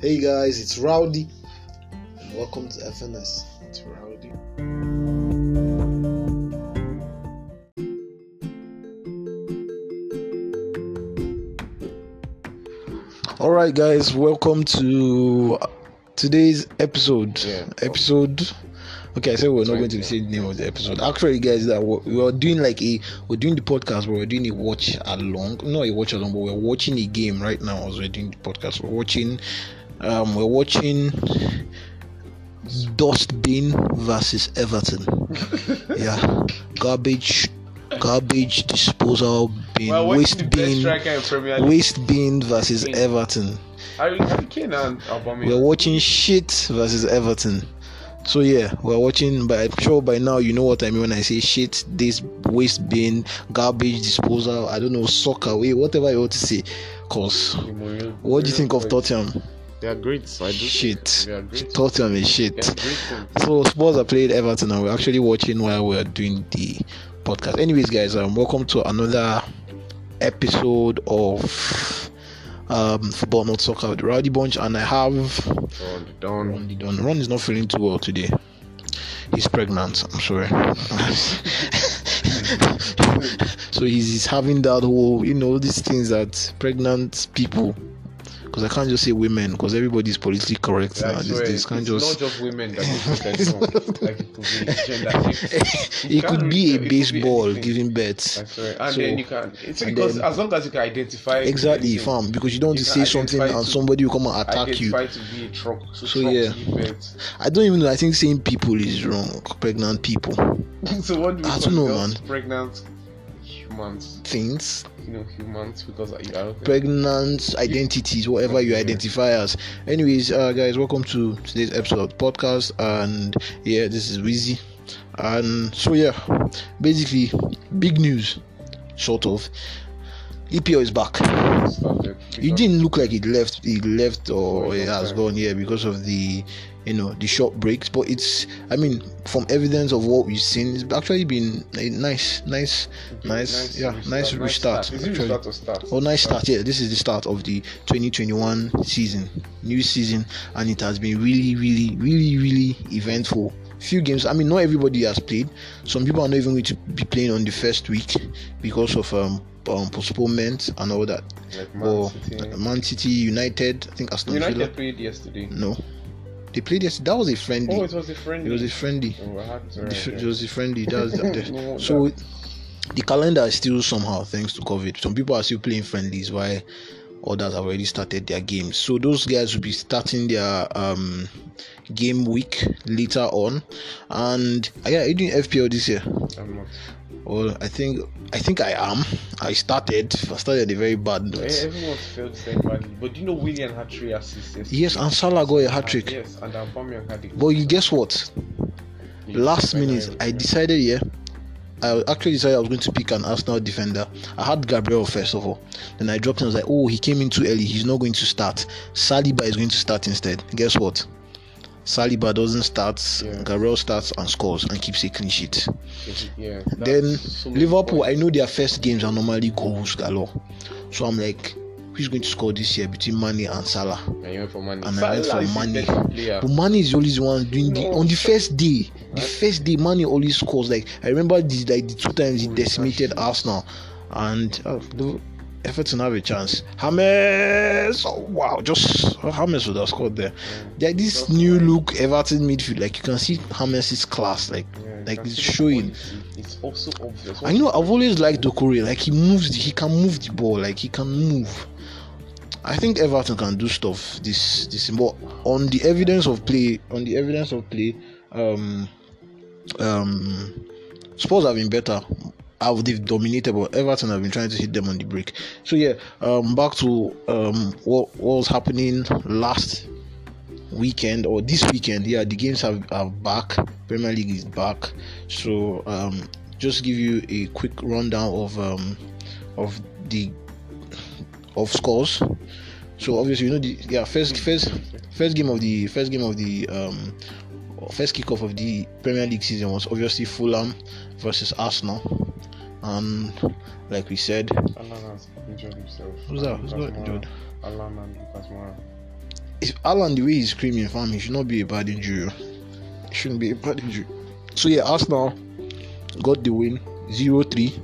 Hey guys, it's Rowdy, and welcome to FNS. It's Rowdy. All right, guys, welcome to today's episode. Yeah. Episode. Okay, I said we're not going to say the name of the episode. Actually, guys, that we're, we are doing like a we're doing the podcast, but we're doing a watch along. Not a watch along, but we're watching a game right now as we're doing the podcast. We're watching, um, we're watching Dust Dustbin versus Everton. yeah, garbage, garbage disposal bin, Well, waste bin, striker in Premier League. waste bin versus Bin. Everton. Harry, Harry Kane and Aubameyang. We're watching shit versus Everton. So yeah, we're watching. But I'm sure by now you know what I mean when I say shit. This waste bin, garbage disposal. I don't know soccer way, whatever you want to say. Cause what do you think of. Tottenham? They are great. So I do Shit. They are great. Is They are shit. So Spurs have played Everton and we're actually watching while we're doing the podcast. Anyways, guys, um, welcome to another episode of um football not soccer with Rowdy Bunch, and I have the Don. Ron the Don. Ron is not feeling too well today. He's pregnant. I'm sorry. so he's, he's having that whole, you know, these things that pregnant people. Because I can't just say women, because everybody's politically correct I now these days. Can't just. not just women that they focus on. like it could be gender. shift. it could be a it could be baseball giving birth. And So- then you can. It's because then- as long as you can identify. Exactly, fam. Because you don't You to say something and somebody will come and attack you. To be a truck. So, So, yeah. I don't even know. I think saying people is wrong. Pregnant people. so what do we I don't know, man. Pregnant humans. Things. You know, humans because I don't pregnant identities, whatever you identify as. Anyways, uh, guys, welcome to today's episode podcast. And yeah, this is Wheezy. And so, yeah, basically, big news, sort of. EPL is back. It didn't look like it left, it left or it has gone here because of the, you know, the short breaks. But it's, I mean, from evidence of what we've seen, it's actually been a nice, nice, nice, yeah, nice restart. Is it actually. restart or start? Oh, nice start. Yeah, this is the start of the 2021 season, new season, and it has been really, really, really, really eventful. Few games. I mean, not everybody has played. Some people are not even going to be playing on the first week because of um, um postponement and all that. Like But Man City. Man City, United, I think Aston Villa. United played yesterday. No, they played yesterday. That was a friendly. Oh, it was a friendly. it was a friendly. Oh, to The It was a friendly. That's the, No, so. that- The calendar is still somehow thanks to COVID. Some people are still playing friendlies while others have already started their games. So those guys will be starting their um, game week later on. And yeah, are you doing FPL this year? I'm not. Well, I think I think I am. I started. I started a very bad Eh, note. Everyone failed so badly. But do you know Willian had three assists? Yes, and Salah got a hat trick. Yes, and Aubameyang had it. But you guess what? Last minute, I decided, yeah, I actually decided I was going to pick an Arsenal defender. I had Gabriel first of all. Then I dropped him. I was like, oh, he came in too early. He's not going to start. Saliba is going to start instead. Guess what? Saliba doesn't start. Yeah. Gabriel starts and scores and keeps a clean sheet. Yeah. then so many Liverpool, I know their first games are normally goals galore. So I'm like, who's going to score this year between Mane and Salah? And you went for money. And I went for Mane. Player. But Mane is always the one doing the on the first day. The Right. first day, Mane always scores. Like I remember the like the two times he Oh, decimated Arsenal, and uh, the Everton have a chance. James, oh wow, just oh, James would have scored there. Like this Just new like- look Everton midfield, like you can see James' class, like Yeah, like it's showing. It's also obvious. I know I've always liked Doucouré. Like he moves, he can move the ball. Like he can move. I think Everton can do stuff this this but on the evidence of play on the evidence of play um um Spurs have been better how they've dominated but Everton have been trying to hit them on the break. So yeah um back to um what, what was happening last weekend or this weekend. Yeah the games have are back. Premier League is back. So um just give you a quick rundown of um of the of scores. So obviously you know the yeah first first first game of the first game of the um first kickoff of the Premier League season was obviously Fulham versus Arsenal and like we said Allan has injured himself. who's that who's got injured Allan and Lucas Moura. if Allan the way he's screaming, fam, he should not be a bad injury. It shouldn't be a bad injury. So yeah, Arsenal got the win 0-3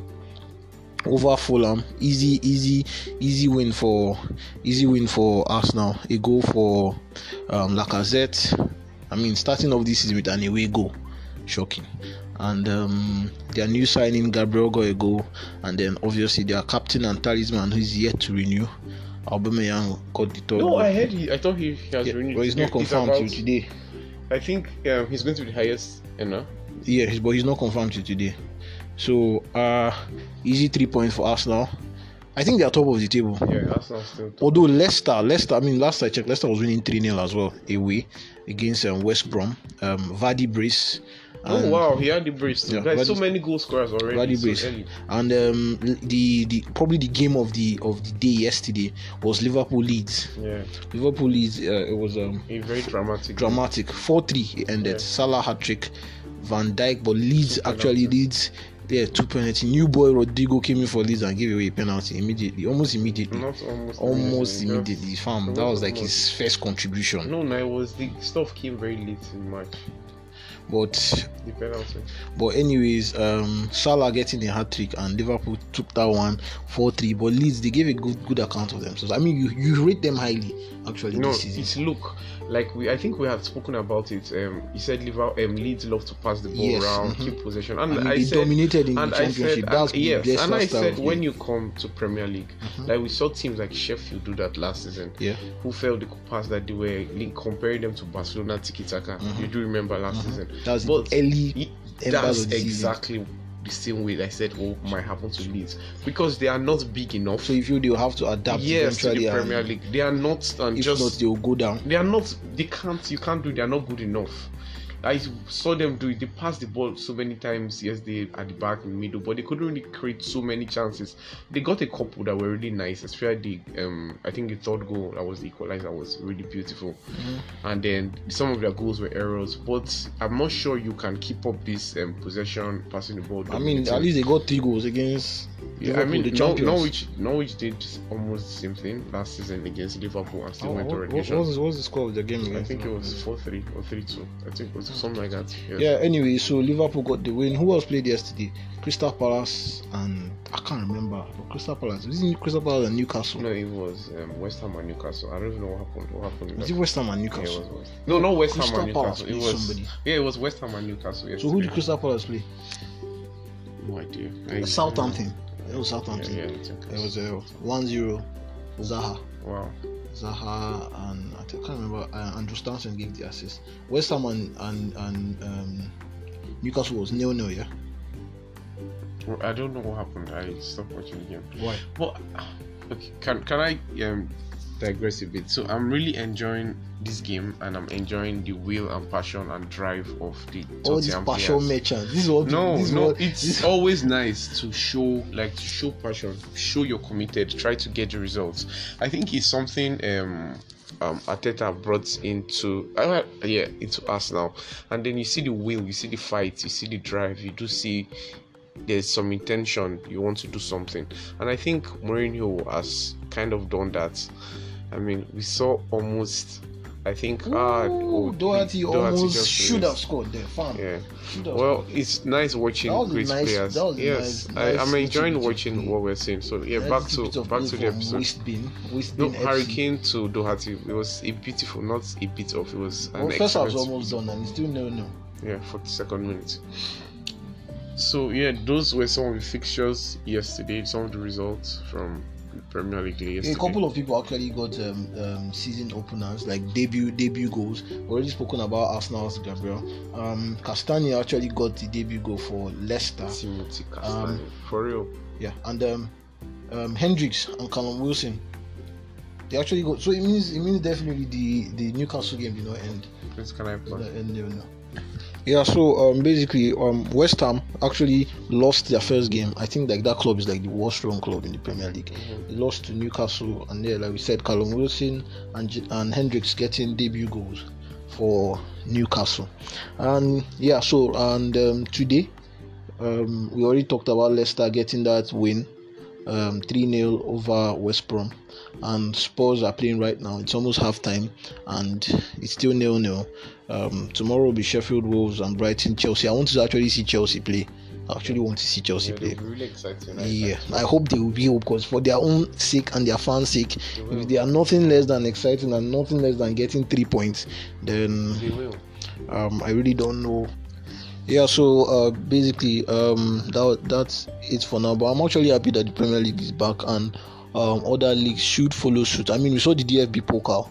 over Fulham. Easy, easy, easy win for easy win for Arsenal. A goal for um, Lacazette. I mean, starting off this season with an away goal, shocking. And um, their new signing Gabriel goal, and then obviously their captain and talisman who is yet to renew. Aubameyang got the third. No, goal. I heard he. I thought he, has Yeah, renewed. but he's not confirmed about- till today. I think um, he's going to be the highest. You know. Yeah, but he's not confirmed till today. So, uh, easy three points for Arsenal. I think they are top of the table. Yeah, Arsenal still. Top. Although Leicester, Leicester, I mean, last I checked, Leicester was winning 3 0 as well away against um, West Brom. Um, Vardy brace. Oh wow, he had the brace. too. Yeah, There's so many goal scorers already. Vardy brace. early. And um, the the probably the game of the of the day yesterday was Liverpool Leeds. Yeah, Liverpool Leeds. Uh, it was um, a very dramatic. dramatic. 4 3 it ended. Yeah. Salah hat trick, Van Dijk, but Leeds Two actually. Leeds. Yeah, two penalty. New boy Rodrigo came in for Leeds and gave away a penalty immediately, almost immediately, Not almost. almost just- immediately. Fam, that was like his first contribution. No, no, it was the stuff came very late in March. But The penalty. but anyways, um, Salah getting a hat trick and Liverpool took that one 4-3. But Leeds they gave a good good account of themselves. I mean, you you rate them highly actually No, this season. it's look like we. I think we have spoken about it. Um, he said Liverpool, um, Leeds love to pass the ball Yes, around, mhm. keep possession, I and mean, I, they said. dominated in the And I championship. said, That's and, yes, and I said when you come to Premier League, Mhm. like we saw teams like Sheffield do that last season, yeah, who failed could pass that they were comparing them to Barcelona tiki taka. Mhm. You do remember last Mhm. season? that's But the early That's the season. The same way I said, "Oh, might happen to Leeds," because they are not big enough. So if you they'll have to adapt yes, to the Premier League, they are not and If just not, they will go down. they are not they can't you can't do they are not good enough i saw them do it. They passed the ball so many times yesterday at the back in the middle but they couldn't really create so many chances. They got a couple that were really nice. Especially the um i think the third goal that was the equalizer was really beautiful. Mm-hmm. and then some of their goals were errors but i'm not sure you can keep up this um, possession passing the ball. I mean, at least they got three goals against yeah, I mean, the champions. Norwich, Norwich did almost the same thing last season against Liverpool and still Oh, went to relegation. what was, what was the score of the game? I think it was 4 3 or 3 2. I think it was something like that. Yes. Yeah, anyway, so Liverpool got the win. Who else played yesterday? Crystal Palace and I can't remember. But Crystal Palace. Was it Crystal Palace and Newcastle? No, it was um, West Ham and Newcastle. I don't even know what happened. What happened? Was it West Ham and Yeah, Newcastle? was West. No, not West Crystal Ham and Palace Newcastle. It was somebody. yeah, it was West Ham and Newcastle. Yesterday. So who did Crystal Palace play? No idea. I- Southampton. It was Southampton. yeah, think It was uh, 1-0 Zaha. Wow. Zaha and I can't remember. Uh, Andros Townsend gave the assist. West Ham and and, and um, Newcastle was nil nil. Yeah. Well, I don't know what happened. I stopped watching the game. Why? But okay, can can I um digress a bit? So I'm really enjoying this game, and I'm enjoying the will and passion and drive of the All these passion merchants. This is what. No, this no, what, it's this- always nice to show, like, to show passion, show you're committed, try to get the results. I think it's something um, um, Arteta brought into, uh, yeah, into us now. And then you see the will, you see the fight, you see the drive, you do see there's some intention, you want to do something. And I think Mourinho has kind of done that. I mean, we saw almost, I think, ah, Ooh, oh, Doherty Doherty almost should have scored there. Fam. Yeah. Well, scored. it's nice watching great nice- players. that was a yes, nice- I, nice I'm enjoying little bit of watching play. what we're seeing. So yeah, back to back to the episode. Waste bin. Waste No, bin Harry FC. Kane to Doherty. It was a beautiful, not a bit of. It was an Well, first half was almost done and it's still no no. yeah, 42nd minute. So yeah, those were some of the fixtures yesterday. Some of the results from Premier League yesterday. A couple of people actually got um, um, season openers, like debut debut goals. Already spoken about Arsenal's Gabriel. Um, Castagne actually got the debut goal for Leicester. Timothy Um, for real. Yeah, and um, um, Hendricks and Callum Wilson. They actually got. So it means it means definitely the the Newcastle game you know end. Please can I Did plug? not end nil nil. Yeah, so um, basically, um, West Ham actually lost their first game. I think like that club is like the worst run club in the Premier League. Mhm. They lost to Newcastle, and there, like we said, Callum Wilson and and Hendricks getting debut goals for Newcastle. And yeah, so and um, today, um, we already talked about Leicester getting that win, um, three 0 over West Brom, and Spurs are playing right now. It's almost half time and it's still nil nil. Um, tomorrow will be Sheffield Wolves and Brighton Chelsea. I want to actually see Chelsea play. I actually want to see Chelsea Yeah, play. really exciting. Yeah, I hope they will be because for their own sake and their fans' sake, if they are nothing less than exciting and nothing less than getting three points, then They will. um, I really don't know. Yeah, so uh, basically, um, that that's it for now. But I'm actually happy that the Premier League is back and um, other leagues should follow suit. I mean, we saw the DFB Pokal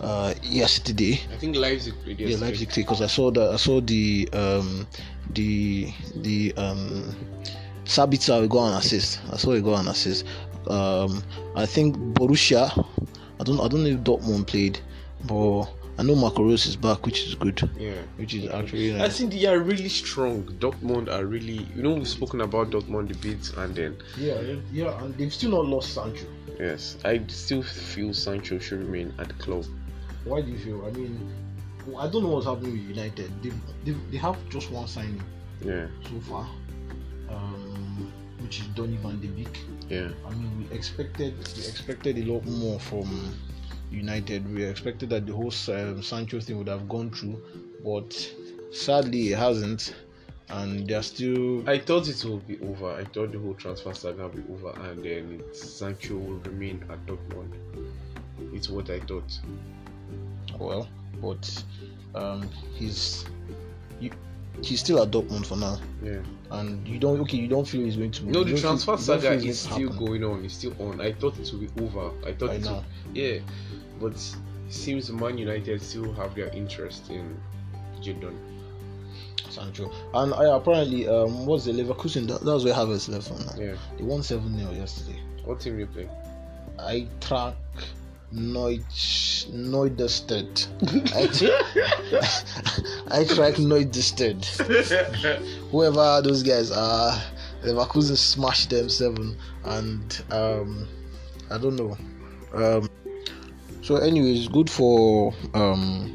uh, yesterday. I think Leipzig played Yeah, yesterday. Leipzig because I saw that I saw the um, the the um, Sabitzer will go and assist. I saw he go and assist. Um, I think Borussia. I don't I don't know if Dortmund played, but I know Marco Rose is back, which is good. Yeah. Which is actually I think they are really strong. Dortmund are really, you know, we've spoken about Dortmund a bit, and then Yeah, yeah, and they've still not lost Sancho. yes, I still feel Sancho should remain at the club. Why do you feel? I mean, I don't know what's happening with United. They they, they have just one signing Yeah, so far, um, which is Donny van de Beek. yeah, I mean, we expected we expected a lot more from United. We expected that the whole um, Sancho thing would have gone through, but sadly it hasn't, and they're still. I thought it would be over. I thought the whole transfer saga would be over, and then Sancho will remain at Dortmund. It's what I thought. well, but um, he's you, he's still at Dortmund for now, Yeah. and you don't okay. You don't feel he's going to. move. No, the don't feel- transfer saga is still happen going on. It's still on. I thought it would be over. I thought right it now. would, yeah, but it seems Man United still have their interest in Jadon. Sancho, and I apparently um, what's the Leverkusen? That, that's where Havertz left from now. Yeah. They won seven 0 yesterday. What team do you play? I track Neutsch Norderstedt. I, I track Norderstedt. Whoever those guys are, Leverkusen smashed them seven, and um, I don't know. Um, so, anyways, good for um,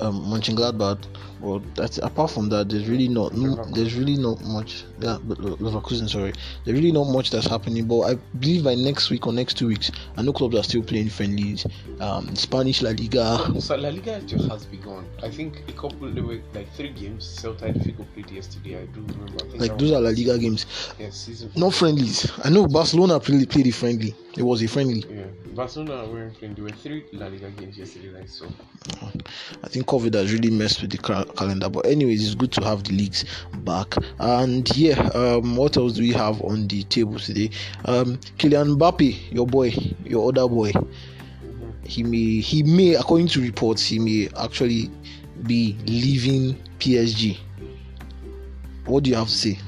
um, Mönchengladbach. But that's apart from that, there's really not no, there's really not much. Yeah, Leverkusen, sorry, there's really not much that's happening. But I believe by next week or next two weeks, I know clubs are still playing friendlies. Um, Spanish La Liga. so La Liga just has begun. I think a couple, there were like three games. Celta and Vigo played yesterday. I do remember. I Like those was- are La Liga games, yeah, season. not friendlies. I know Barcelona played played it friendly. It was a friendly. Yeah, Barcelona weren't playing. There were three La Liga games yesterday. Like so. I think COVID has really messed with the cal- calendar. But anyways, it's good to have the leagues back. And yeah, um, what else do we have on the table today? Um, Kylian Mbappe, your boy, your other boy. He may, he may, according to reports, he may actually be leaving PSG. What do you have to say?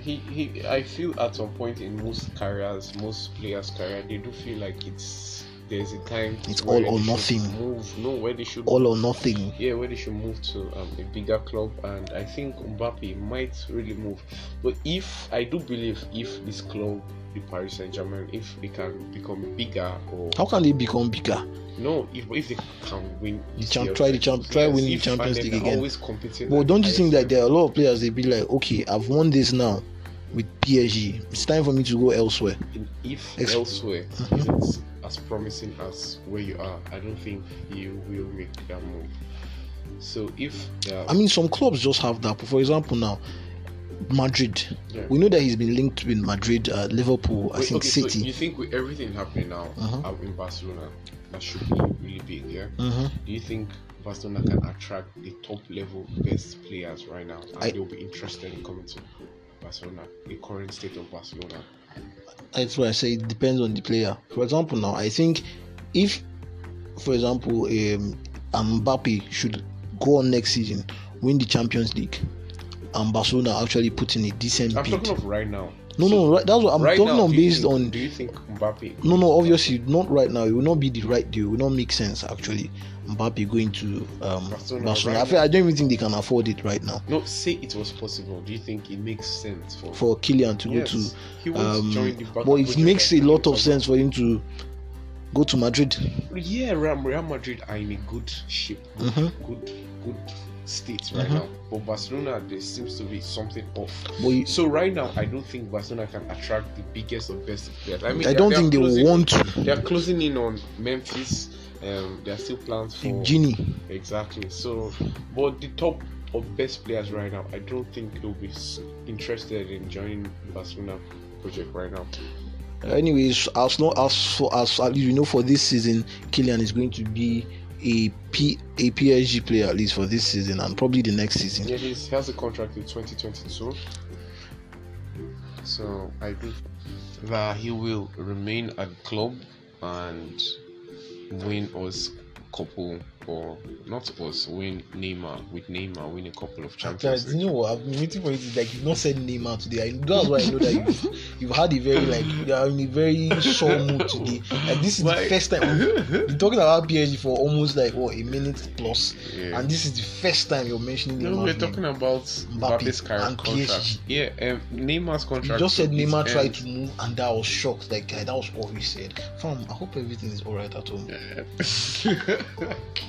He, he, I feel at some point in most careers, most players' career, they do feel like it's there's a time. It's all or nothing. Move, no, where they should All or nothing. yeah, where they should move to um, a bigger club, and I think Mbappe might really move. But if I do believe if this club, the Paris Saint Germain, if they can become bigger or How can they become bigger? no, if if they can win, The champ- try the champ- try yes, winning the Champions League again. Always competing. But don't you think that there are a lot of players they be like, okay, I've won this now with PSG. It's time for me to go elsewhere. level. if Ex- elsewhere Mhm. As promising as where you are, I don't think you will make that move. So if uh, I mean, some clubs just have that. For example, now Madrid. yeah. We know that he's been linked with Madrid, uh, Liverpool, I Wait, think okay, So City. you think with everything happening now Uh-huh. in Barcelona, that should be really big, yeah? Mhm. Do you think Barcelona can attract the top level best players right now, and I- they'll be interested in coming to Barcelona, the current state of Barcelona? That's why I say it depends on the player. For example, now I think if, for example, um, Mbappe should go on next season, win the Champions League, and Barcelona actually put in a decent I'm bid. talking of right now. No, So, no, right, that's what I'm right talking now, on based think- on Do you think Mbappe? No, no, obviously not right now. It will not be the right deal. It will not make sense actually. Mbappe going to um, Barcelona Barcelona. right I, feel, I don't even think they can afford it right now. No, say it was possible. Do you think it makes sense for? For Kylian to yes, go he to, wants um, to join the. But it makes a lot of sense for him to go to Madrid. Yeah, Real, Madrid are in a good shape. Good, Mhm. good, good state right Mhm. now. But Barcelona, there seems to be something off. You- So right now, I don't think Barcelona can attract the biggest or best players. I mean, I don't they're think they closing- want to. They are closing in on Memphis. Um, there are still plans for Gini. exactly. So, but the top of best players right now, I don't think they'll be interested in joining Barcelona project right now. Anyways, as not as for as you know for this season, Kylian is going to be a P a PSG player at least for this season and probably the next season. Yeah, he has a contract in 2022. So I think that he will remain at the club and win us couple or not us win Neymar with Neymar win a couple of Champions you know what? I've been waiting for it. Like you've not said Neymar today. I, that's why I know that you've, you've had a very like you are in a very sore mood today. And this is Why? the first time we've been talking about PSG for almost like what a minute plus, Yeah. and this is the first time you're mentioning Neymar. No, we're talking about Mbappe Mbappe's current and contract. PSG. Yeah, um, Neymar's You contract. just said Neymar tried end. to move, and that was shocked. Like that was all he said. Fam, I hope everything is alright at home.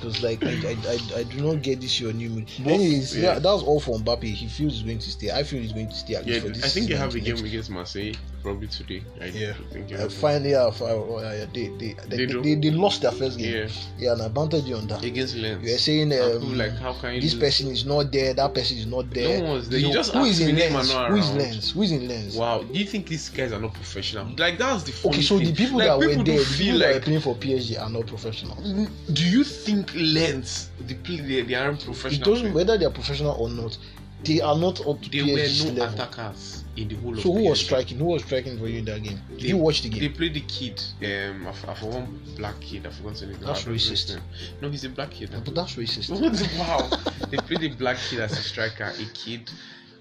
Because like I, I, I, I do not get this your new mood. But- Anyways, yeah. yeah, that was all for Mbappe. He feels he's going to stay. I feel he's going to stay at yeah, least for this I think you have a game against Marseille probably today. I Yeah. think Uh, finally, have, uh, uh, they, they, they, They they, they lost their first game. yeah, Yeah, and I bantered you on that. against Lens. You were saying um, like how can you this lose? person is not there, that person is not there. No one's there. You So just who asked is in lens? not Who is around. lens? Who is in lens? Wow, do you think these guys are not professional? Like that's the funny Okay, so thing. the people like, that were there, do the feel people that were playing for PSG are not professionals. Do you think Lens the play they, they aren't It professional? doesn't players? whether they are professional or not. They are not up to There were no level. attackers in the whole So who was striking? Who was striking for you in that game? Did They- you watch the game? They played the kid. Um, I, I forgot one black kid. I forgot the name. That's I don't know his racist. No, he's a black kid. But that's racist. wow, they played the black kid as a striker. A kid.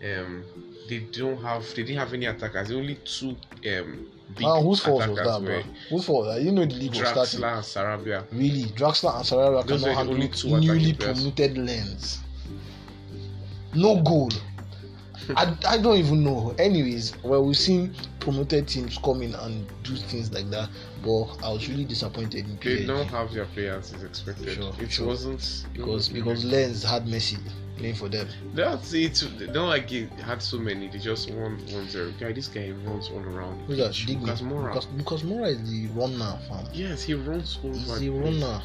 Um, they don't have. They didn't have any attackers. The only two um big Ah, whose fault was that, bro? Whose fault? I didn't know the league was starting. Draxler and Sarabia. Really, Draxler and Sarara Those cannot handle newly players. promoted lens. No goal. I, I don't even know. Anyways, well, we've seen promoted teams come in and do things like that, but I was really disappointed in They PSG don't have their players as expected. Sure, it sure. wasn't because because Lens had Messi playing for them. that's it. They don't like it had so many. They just won one zero. Guy, this guy runs all around. Who's that? Lucas. Because Lucas Moura is the runner, fam. Yes, he runs all He's the the place.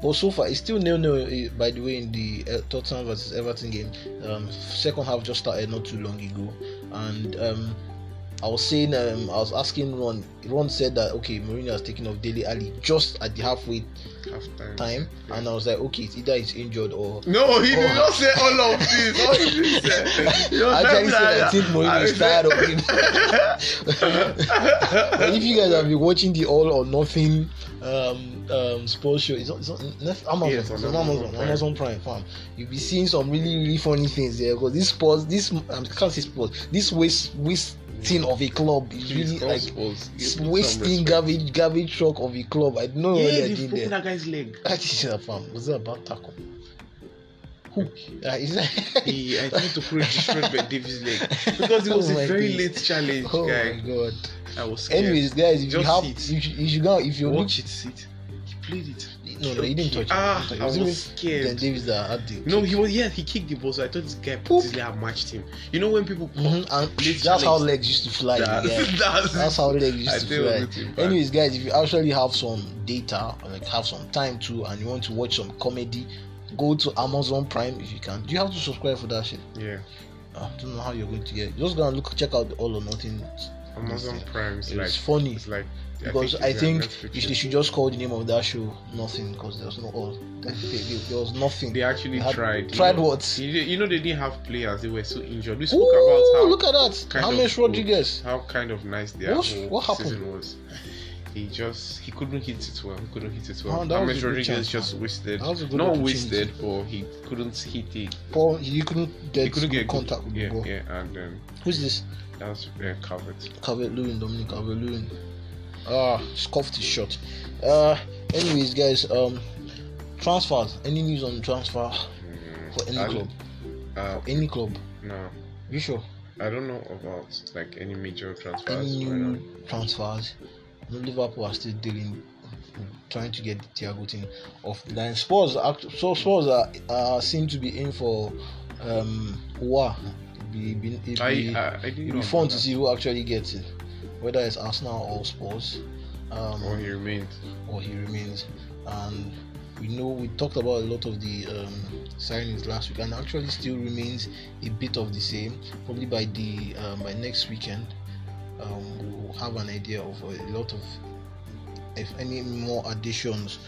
But so far, it's still nil nil. By the way, in the uh, Tottenham versus Everton game, um, second half just started not too long ago, and um, I was saying, um, I was asking Ron. Ron said that okay, Mourinho has taken off Dele Alli just at the halfway Halftime. time, Yeah. and I was like, okay, it's either he's injured or. No, he did Oh. not say all of this. All he did say. He was I actually said I think Mourinho is tired of him. if you guys have been watching the All or Nothing um, um, sports show, it's on, it's on Amazon. Yes, it's on Amazon Amazon, Prime. Amazon Prime. Fam. You'll be seeing some really, really funny things there because this sports, this um, I can't say sports, this waste waste wasting of a club is really don't like suppose. it's Give some wasting garbage, garbage truck of a club. I don't know what Yeah, they're they've doing broken there. that guy's leg. That is a farm. Was it about tackle? Who? Uh, is that? He, I tried to put destroyed by Davies' leg because it was Oh a very days. late challenge, Oh guy. my god. I was scared. Anyways, guys, if you have, sit. you should, you go. If you watch it, sit. He played it. No, no, he didn't touch it. Ah, I touch it. It was even scared. Then Davies that had the. No, kick. he was yeah, he kicked the ball, so I thought this guy potentially have matched him. You know when people Mhm, and that's how legs used to fly. That- yeah. that's, That's how legs I used to think it fly. was. Anyways, guys, if you actually have some data, or like have some time too, and you want to watch some comedy, go to Amazon Prime if you can. Do you have to subscribe for that shit? yeah, I don't know how you're going to get. Just go and look, check out the All or Nothing. Amazon Prime is It's like funny it's like because I think Netflix. if they should just call the name of that show nothing because there's no all. There, there- there was nothing. they actually They tried. tried know. what? You, know they didn't have players; they were so injured. We spoke Ooh, about how look at that, How much Rodriguez. how kind of nice their What- what happened? season was. He just he couldn't hit it well. He couldn't hit it well. Oh, that was James Rodriguez just wasted. Was good Not wasted, but he couldn't hit it. Paul, he couldn't get, He couldn't get good- contact with yeah, the ball. Yeah, and um, Who's this? that's uh, covered. Calvert Lewin, Dominic Calvert Lewin. Ah, scuffed his shot. Uh, anyways, guys, um, transfers. Any news on transfer for any I- club? Uh, Any club? no, You sure? I don't know about like any major transfers Any right now. transfers? No, Liverpool are still dealing trying to get the Thiago thing off the line. Spurs, act- so Spurs are, uh, seem to be in for um, Wa. Be, be, be, I, I, I didn't it'd know be fun to see who actually gets it, whether it's Arsenal or Spurs. Um, Or he remained. or he remains. And we know we talked about a lot of the um, signings last week, and actually still remains a bit of the same. Probably by the um, by next weekend, um, we'll have an idea of a lot of if any more additions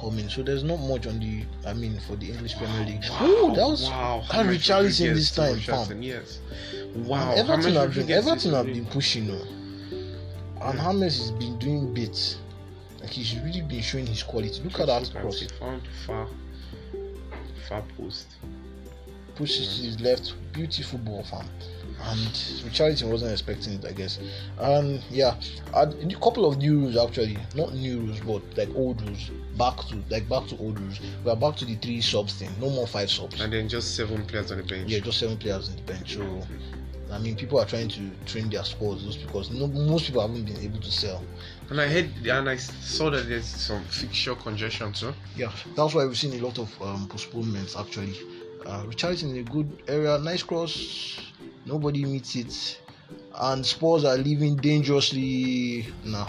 coming. So there's not much on the I mean for the English Premier League. Ooh, that was wow. that Richarlison this time, fam. Yes. And Wow. Everton James have been Everton have been pushing, you know. And. James has been doing bits. Like he's really been showing his quality. Look at that Look cross. He found far, far post. pushes to his left, beautiful ball fam. And Richarlison wasn't expecting it, I guess. And yeah, a couple of new rules actually, not new rules, but like old rules. Back to like back to old rules. We are back to the three subs thing. No more five subs. And then just seven players on the bench. Yeah, just seven players in the bench. So I mean, people are trying to train their squads just because no, most people haven't been able to sell. And I heard, and I saw that there's some fixture congestion too. Yeah, that's why we've seen a lot of um, postponements actually. Uh, Richarlison in a good area, nice cross, nobody meets it, and Spurs are leaving dangerously. Nah,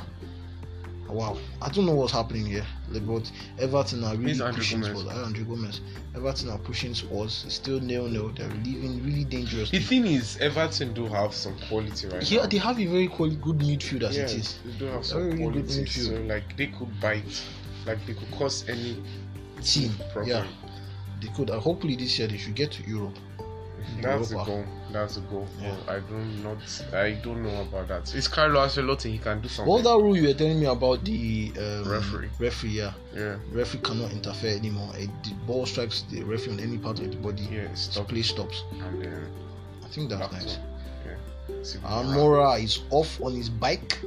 wow, I don't know what's happening here, but Everton are really pushing Gomes? Ah, André Gomes. Everton are pushing. It's still nil nil. They're leaving really dangerous. The thing is, Everton do have some quality right Yeah, now. they have a very quali- good midfield as yeah, it is. They do have some Very good quality. midfield. So like they could bite, like they could cause any Team, problem. yeah, they could. Uh, hopefully this year they should get to Europe. That's Europa. goal. That's a goal. Yeah. I don't not. I don't know about that. It's Carlo Ancelotti. He can do something. What that rule you were telling me about the um, Referee. Referee, yeah. Yeah. Referee cannot interfere anymore. Eh, the ball strikes the referee on any part of the body. Yeah. Stop. play stops. And then I think that's nice. Yeah. And Moura is off on his bike.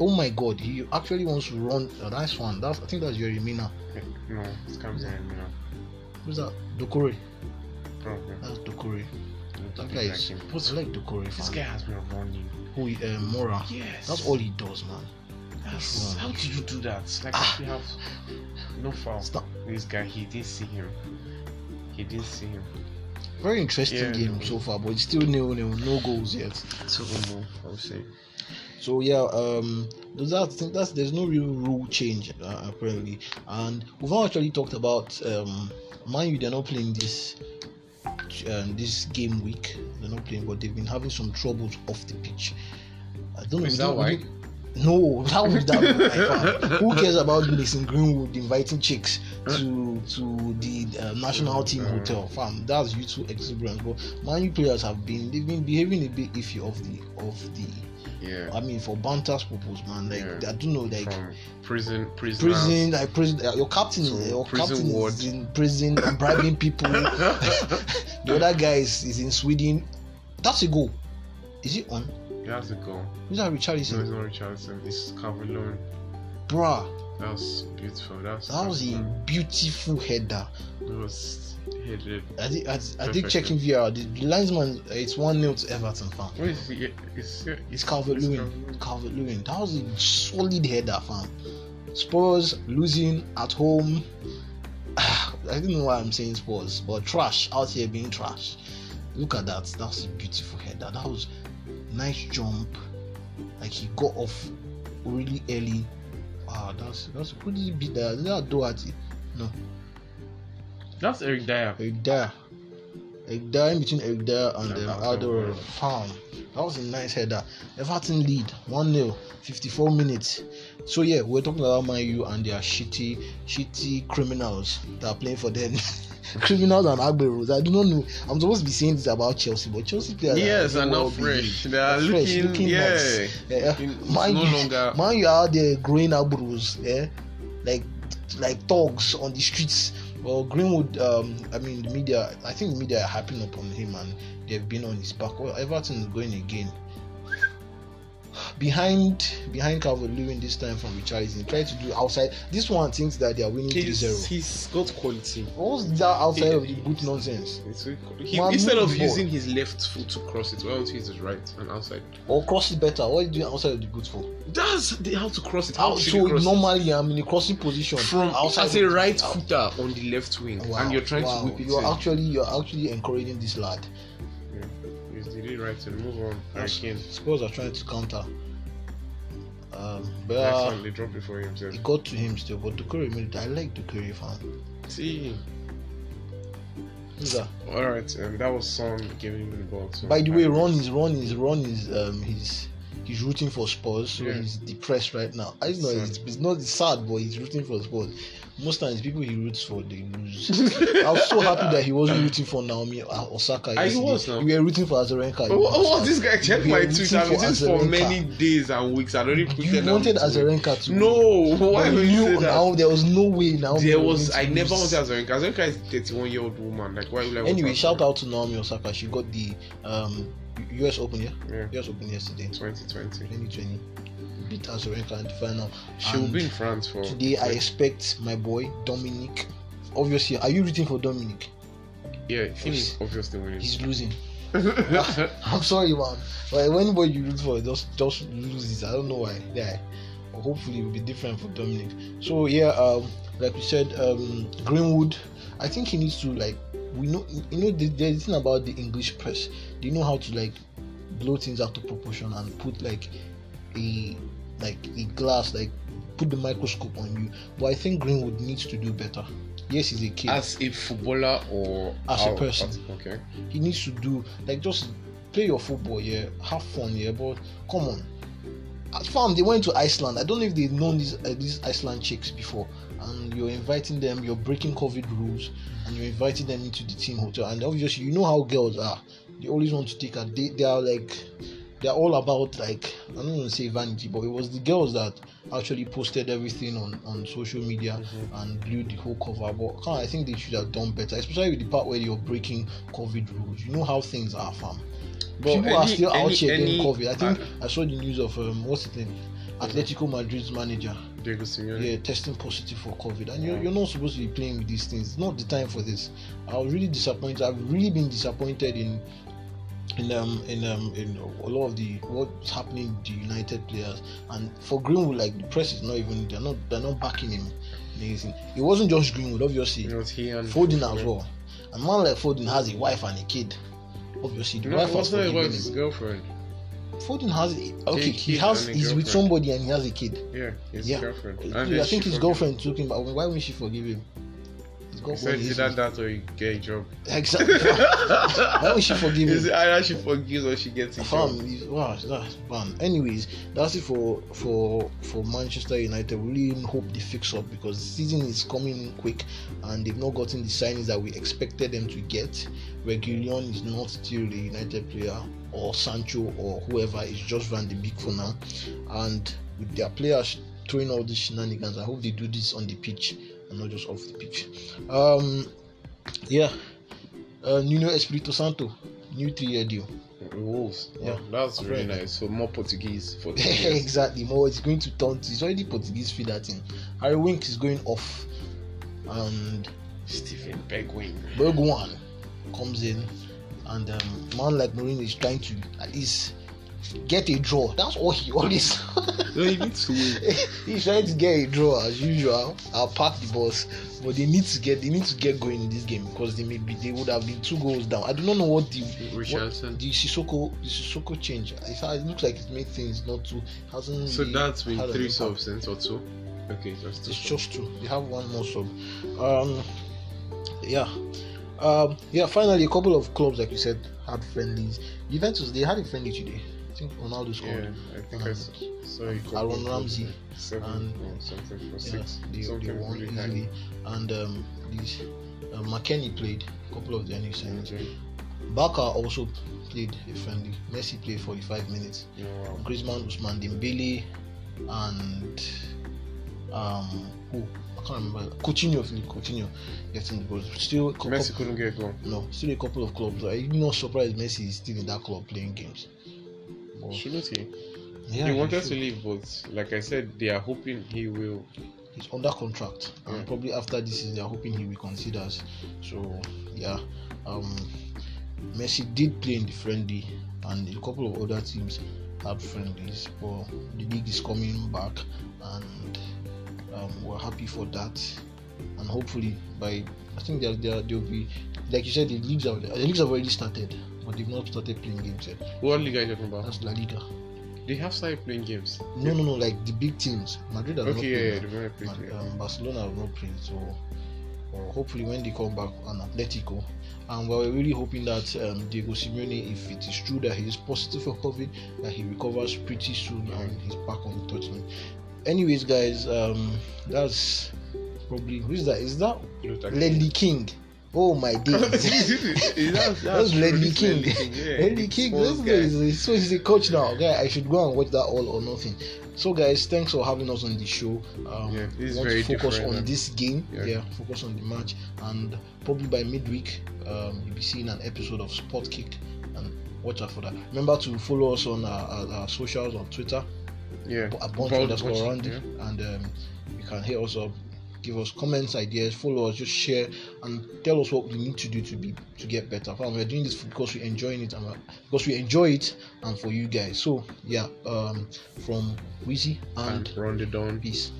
Oh my god, he actually wants to run. A nice one. That's I think that's Yerry Mina. Yeah, No, it comes in. You Who's that? Doucouré. Problem. That's Doucouré. That Look guy like is. I like Doucouré. This guy has been running. Who? Um, Moura. Yes. That's all he does, man. That's, wrong. how did you do that? Like Ah. we have no foul. Stop. This guy, he didn't see him. He didn't see him. Very interesting Yeah. game so far, but it's still nil nil. No goals yet. So no, I would say. So yeah, um, those are think that's there's no real rule change uh, apparently, and we've actually talked about um, Man U. They're not playing this um, this game week. They're not playing, but they've been having some troubles off the pitch. I don't know. Is that why? No, how would that be? Who cares about Mason Greenwood inviting chicks to to the uh, national team Uh. hotel? Fam, that's youthful exuberance. But Man U players have been they've been behaving a bit iffy of the of the Yeah. I mean, for banter's purpose, man. Like Yeah. I don't know, like From prison, prison. prison, like prison. Uh, your captain, So, your captain ward. is in prison and bribing people. the other guy is, is in Sweden. That's a goal. Is it on? You have to go. Who's that No, it's not Richardson. It's Calvert-Lewin. Bruh, That was beautiful. That was. that was a beautiful header. It was headed. I did, I, I did check in VR. The, linesman, it's one 0 to Everton, fan. What is it? It's it's, It's Calvert Lewin. Calvert That was a solid header, fam. Spurs losing at home. I don't know why I'm saying Spurs, but trash out here being trash. Look at that. That's a beautiful header. That was nice jump. Like he got off really early. Wow, that's that's who did he beat that? Is that Doherty? No, That's Eric Dier. Eric Dier. Eric Dier in between Eric Dier and Yeah, um, Aldo. That was a nice header. Everton lead 1 0, 54 minutes. So, yeah, we're talking about Man U and their shitty, shitty criminals that are playing for them. criminals and Agberos. I do not know. I'm supposed to be saying this about Chelsea, but Chelsea players Yes, are and not fresh. They are fresh, looking, looking yeah. nice. Yeah, Man no U- longer. Man, you are out there growing Agberos, yeah, like like thugs on the streets. Well, Greenwood, um, I mean, the media, I think the media are hyping up on him and they've been on his back. Well, Everton is going again. Behind behind Calvert Lewin this time from Richarlison. Try to do outside. This one thinks that they are winning He's, 3-0. he's got quality. What's that outside He- of the boot nonsense? He, instead of the ball. using his left foot to cross it, why don't he use his right and outside? Or cross it better. What are you doing outside of the boot for? That's the, how to cross it. How, How so you cross it? normally I'm in a crossing position from outside as a the- right footer on the left wing, Wow, and you're trying wow. to whip it You're in. actually you're actually encouraging this lad. Yeah. He's it right and move on. Harry Kane. Spurs are trying to counter. Um, but uh, they dropped it for himself. it got to him still. But Doucouré made it. I like Doucouré fan. See, Who's that? all right, and that was Son giving him the ball. So By the way, Ron is Ron is Ron is um he's he's rooting for Spurs, so Yeah. he's depressed right now. I know Sad. it's, it's not it's sad, but he's rooting for Spurs. Most times, people he roots for they lose. I was so happy that he wasn't rooting for Naomi Osaka. Ah, yesterday. was now. We were rooting for Azarenka. Oh, what was this guy? Check We my rooting I've been for many days and weeks. I already put You wanted Azarenka to. No, why would you say that? now there was no way now. There was. I never wanted Azarenka. Azarenka is 31 year old woman. Like why would I? Anyway, shout out to Naomi Osaka. She got the um US Open, yeah. Yeah, US Open yesterday, 2020. 2020. Beat Azarenka in the final. She will And be in France for Today I expect my boy Dominic. Obviously, are you rooting for Dominic? Yeah, he is obviously winning. He's losing. I'm sorry, man. But when anybody you root for just just loses, I don't know why. Yeah. But hopefully it will be different for Dominic. So yeah, um, like we said, um, Greenwood. I think he needs to like we know you know the, there's a thing about the English press. They know how to like blow things out of proportion and put like a like a glass like put the microscope on you. But I think Greenwood needs to do better. Yes, he's a kid. as a footballer or As a person. as- okay. he needs to do like just play your football, yeah, have fun, yeah. But come on, at fam, they went to Iceland. I don't know if they've known these uh, these Iceland chicks before, and you're inviting them, you're breaking COVID rules, and you're inviting them into the team hotel. And obviously, you know how girls are. They always want to take a date. They are like, they're all about like I don't want to say vanity, but it was the girls that actually posted everything on on social media Mm-hmm. and blew the whole cover. But I think they should have done better, especially with the part where you're breaking COVID rules. You know how things are, fam. But People are any- still out any- here any- getting COVID. I think uh, I saw the news of um, what's his name, Atletico Madrid's manager, Diego Simeone. yeah, testing positive for COVID, and you're, you're not supposed to be playing with these things. It's not the time for this. I was really disappointed. I've really been disappointed in in um in um in a lot of the what's happening the United players and for Greenwood like the press is not even they're not they're not backing him anything. It wasn't just Greenwood obviously It was he and Foden as well. A man like Foden has a wife and a kid. Obviously the No, wife it has wasn't forgiven about his girlfriend. Foden has a, okay. He has he's with somebody and he has a kid. Yeah, his Yeah. girlfriend. I think his girlfriend took him. But why wouldn't she forgive him? His He said, "Is that that or you get a job?" exactly. why would she forgive it either she forgives or she gets a job? Fam, he's- wow, that's man. Anyways, that's it for for for Manchester United. We really hope they fix up because the season is coming quick and they've not gotten the signings that we expected them to get. Reguilon is not still a United player, or Sancho or whoever. is just Van de Beek for now, and with their players throwing all these shenanigans, I hope they do this on the pitch and not just off the pitch. Um, yeah. Uh, Nuno Espirito Santo, new three-year deal. Wolves. Yeah. Yeah, that's really nice. So more Portuguese for two years. exactly. More it's going to turn. It's already Portuguese feed that thing. Harry Wink is going off, and Steven Bergwijn. Bergwan comes in, and um, man like Mourinho is trying to at least get a draw. That's all he always. No, he needs to win. He's trying to get a draw as usual. I'll park the bus, but they need to get they need to get going in this game because they may be they would have been two goals down. I do not know what the what, Richardson. the Sissoko the Sissoko change. It, it looks like it made things not too hasn't. So that's been three subs or two. Okay, just two. It's subs. just two. They have one more sub. Um, yeah. Um, yeah. Finally, a couple of clubs, like you said, had friendlies. Juventus, they had a friendly today. I think Ronaldo scored. Yeah, I think I And saw, saw Aaron Ramsey seven and- or something for Yeah, six. they, they won really high. easily. And um, these uh, McKennie played a couple of the new signings. Okay. Barca also played a friendly. Messi played 45 minutes. Yeah, wow. Griezmann, Ousmane Dembele, and um, who I can't remember. Coutinho, Philippe Coutinho, getting the goals. Still, Messi couldn't get a goal. no, still a couple of clubs. I'm not surprised Messi is still in that club playing games. But, Shouldn't he? Yeah, he wanted to leave, but like I said, they are hoping he will. he's under contract and probably after this season they're hoping he will reconsiders so yeah um messi did play in the friendly and a couple of other teams had friendlies but the league is coming back and um, we're happy for that and hopefully by i think they'll, they'll, they'll be like you said the leagues have the leagues have already started but they've not started playing games yet What league are you talking about? that's la liga They have started playing games. no no no like the big teams madrid have not Okay, yeah, played yeah, played. Yeah. um, Barcelona have not played, so hopefully when they come back on Atletico, and we're really hoping that um, Diego Simeone, if it is true that he is positive for COVID, that he recovers pretty soon and he's back on the touchline. Anyways, guys, um, that's probably who is that? Is that Ledley King? Oh my days! that's, That's Lenny it's King. Ledley King, this guy is so he's a coach now. Guy, I should go and watch that all or nothing. So, guys, thanks for having us on the show. Um, Yeah, this is we want very to focus on man. this game. Yeah. Yeah. focus on the match, and probably by midweek, um, you'll be seeing an episode of Sport Kick. And watch out for that. Remember to follow us on our, our, our socials on Twitter, yeah, bold underscore around yeah. and um, you can hit us up, give us comments, ideas, follow us, just share, and tell us what we need to do to be to get better. We're doing this because we're enjoying it and because we enjoy it, and for you guys. So yeah, um, from Wheezy and, and Rondedon, peace.